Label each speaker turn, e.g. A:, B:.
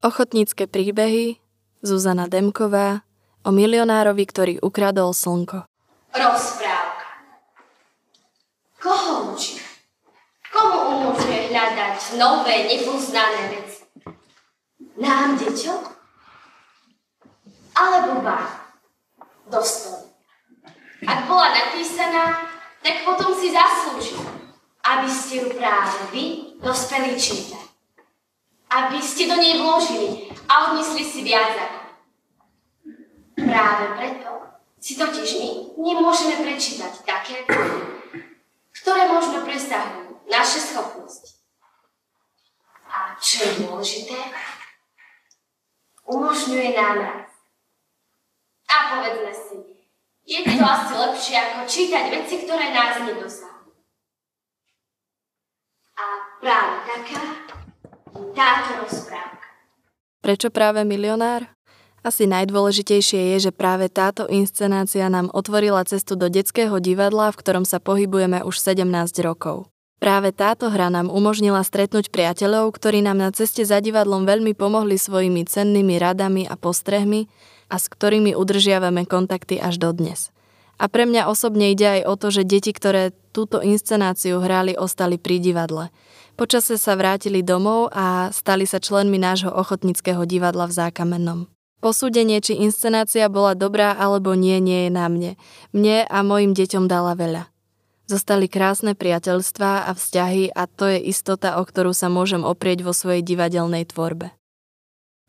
A: Ochotnícke príbehy Zuzana Demková o milionárovi, ktorý ukradol slnko.
B: Rozprávka. Koho učí? Komu umožňuje hľadať nové, nepoznané veci? Nám, deťom? Alebo vám? Dostojne. Ak bola napísaná, tak potom si zaslúži, aby ste ju práve vy dospeli čítať aby ste do nej vložili a odnesli si viac ako. Práve preto si totiž my nemôžeme prečítať také, ktoré možno presahujú naše schopnosti. A čo je dôležité, umožňuje nám raz. A povedzme si, je to asi lepšie ako čítať veci, ktoré nás nedosahujú. A práve taká táto rozprávka.
A: Prečo práve milionár? Asi najdôležitejšie je, že práve táto inscenácia nám otvorila cestu do detského divadla, v ktorom sa pohybujeme už 17 rokov. Práve táto hra nám umožnila stretnúť priateľov, ktorí nám na ceste za divadlom veľmi pomohli svojimi cennými radami a postrehmi a s ktorými udržiavame kontakty až dodnes. A pre mňa osobne ide aj o to, že deti, ktoré túto inscenáciu hrali, ostali pri divadle. Počase sa vrátili domov a stali sa členmi nášho ochotnického divadla v Zákamennom. Posúdenie, či inscenácia bola dobrá alebo nie, nie je na mne. Mne a mojim deťom dala veľa. Zostali krásne priateľstvá a vzťahy a to je istota, o ktorú sa môžem oprieť vo svojej divadelnej tvorbe.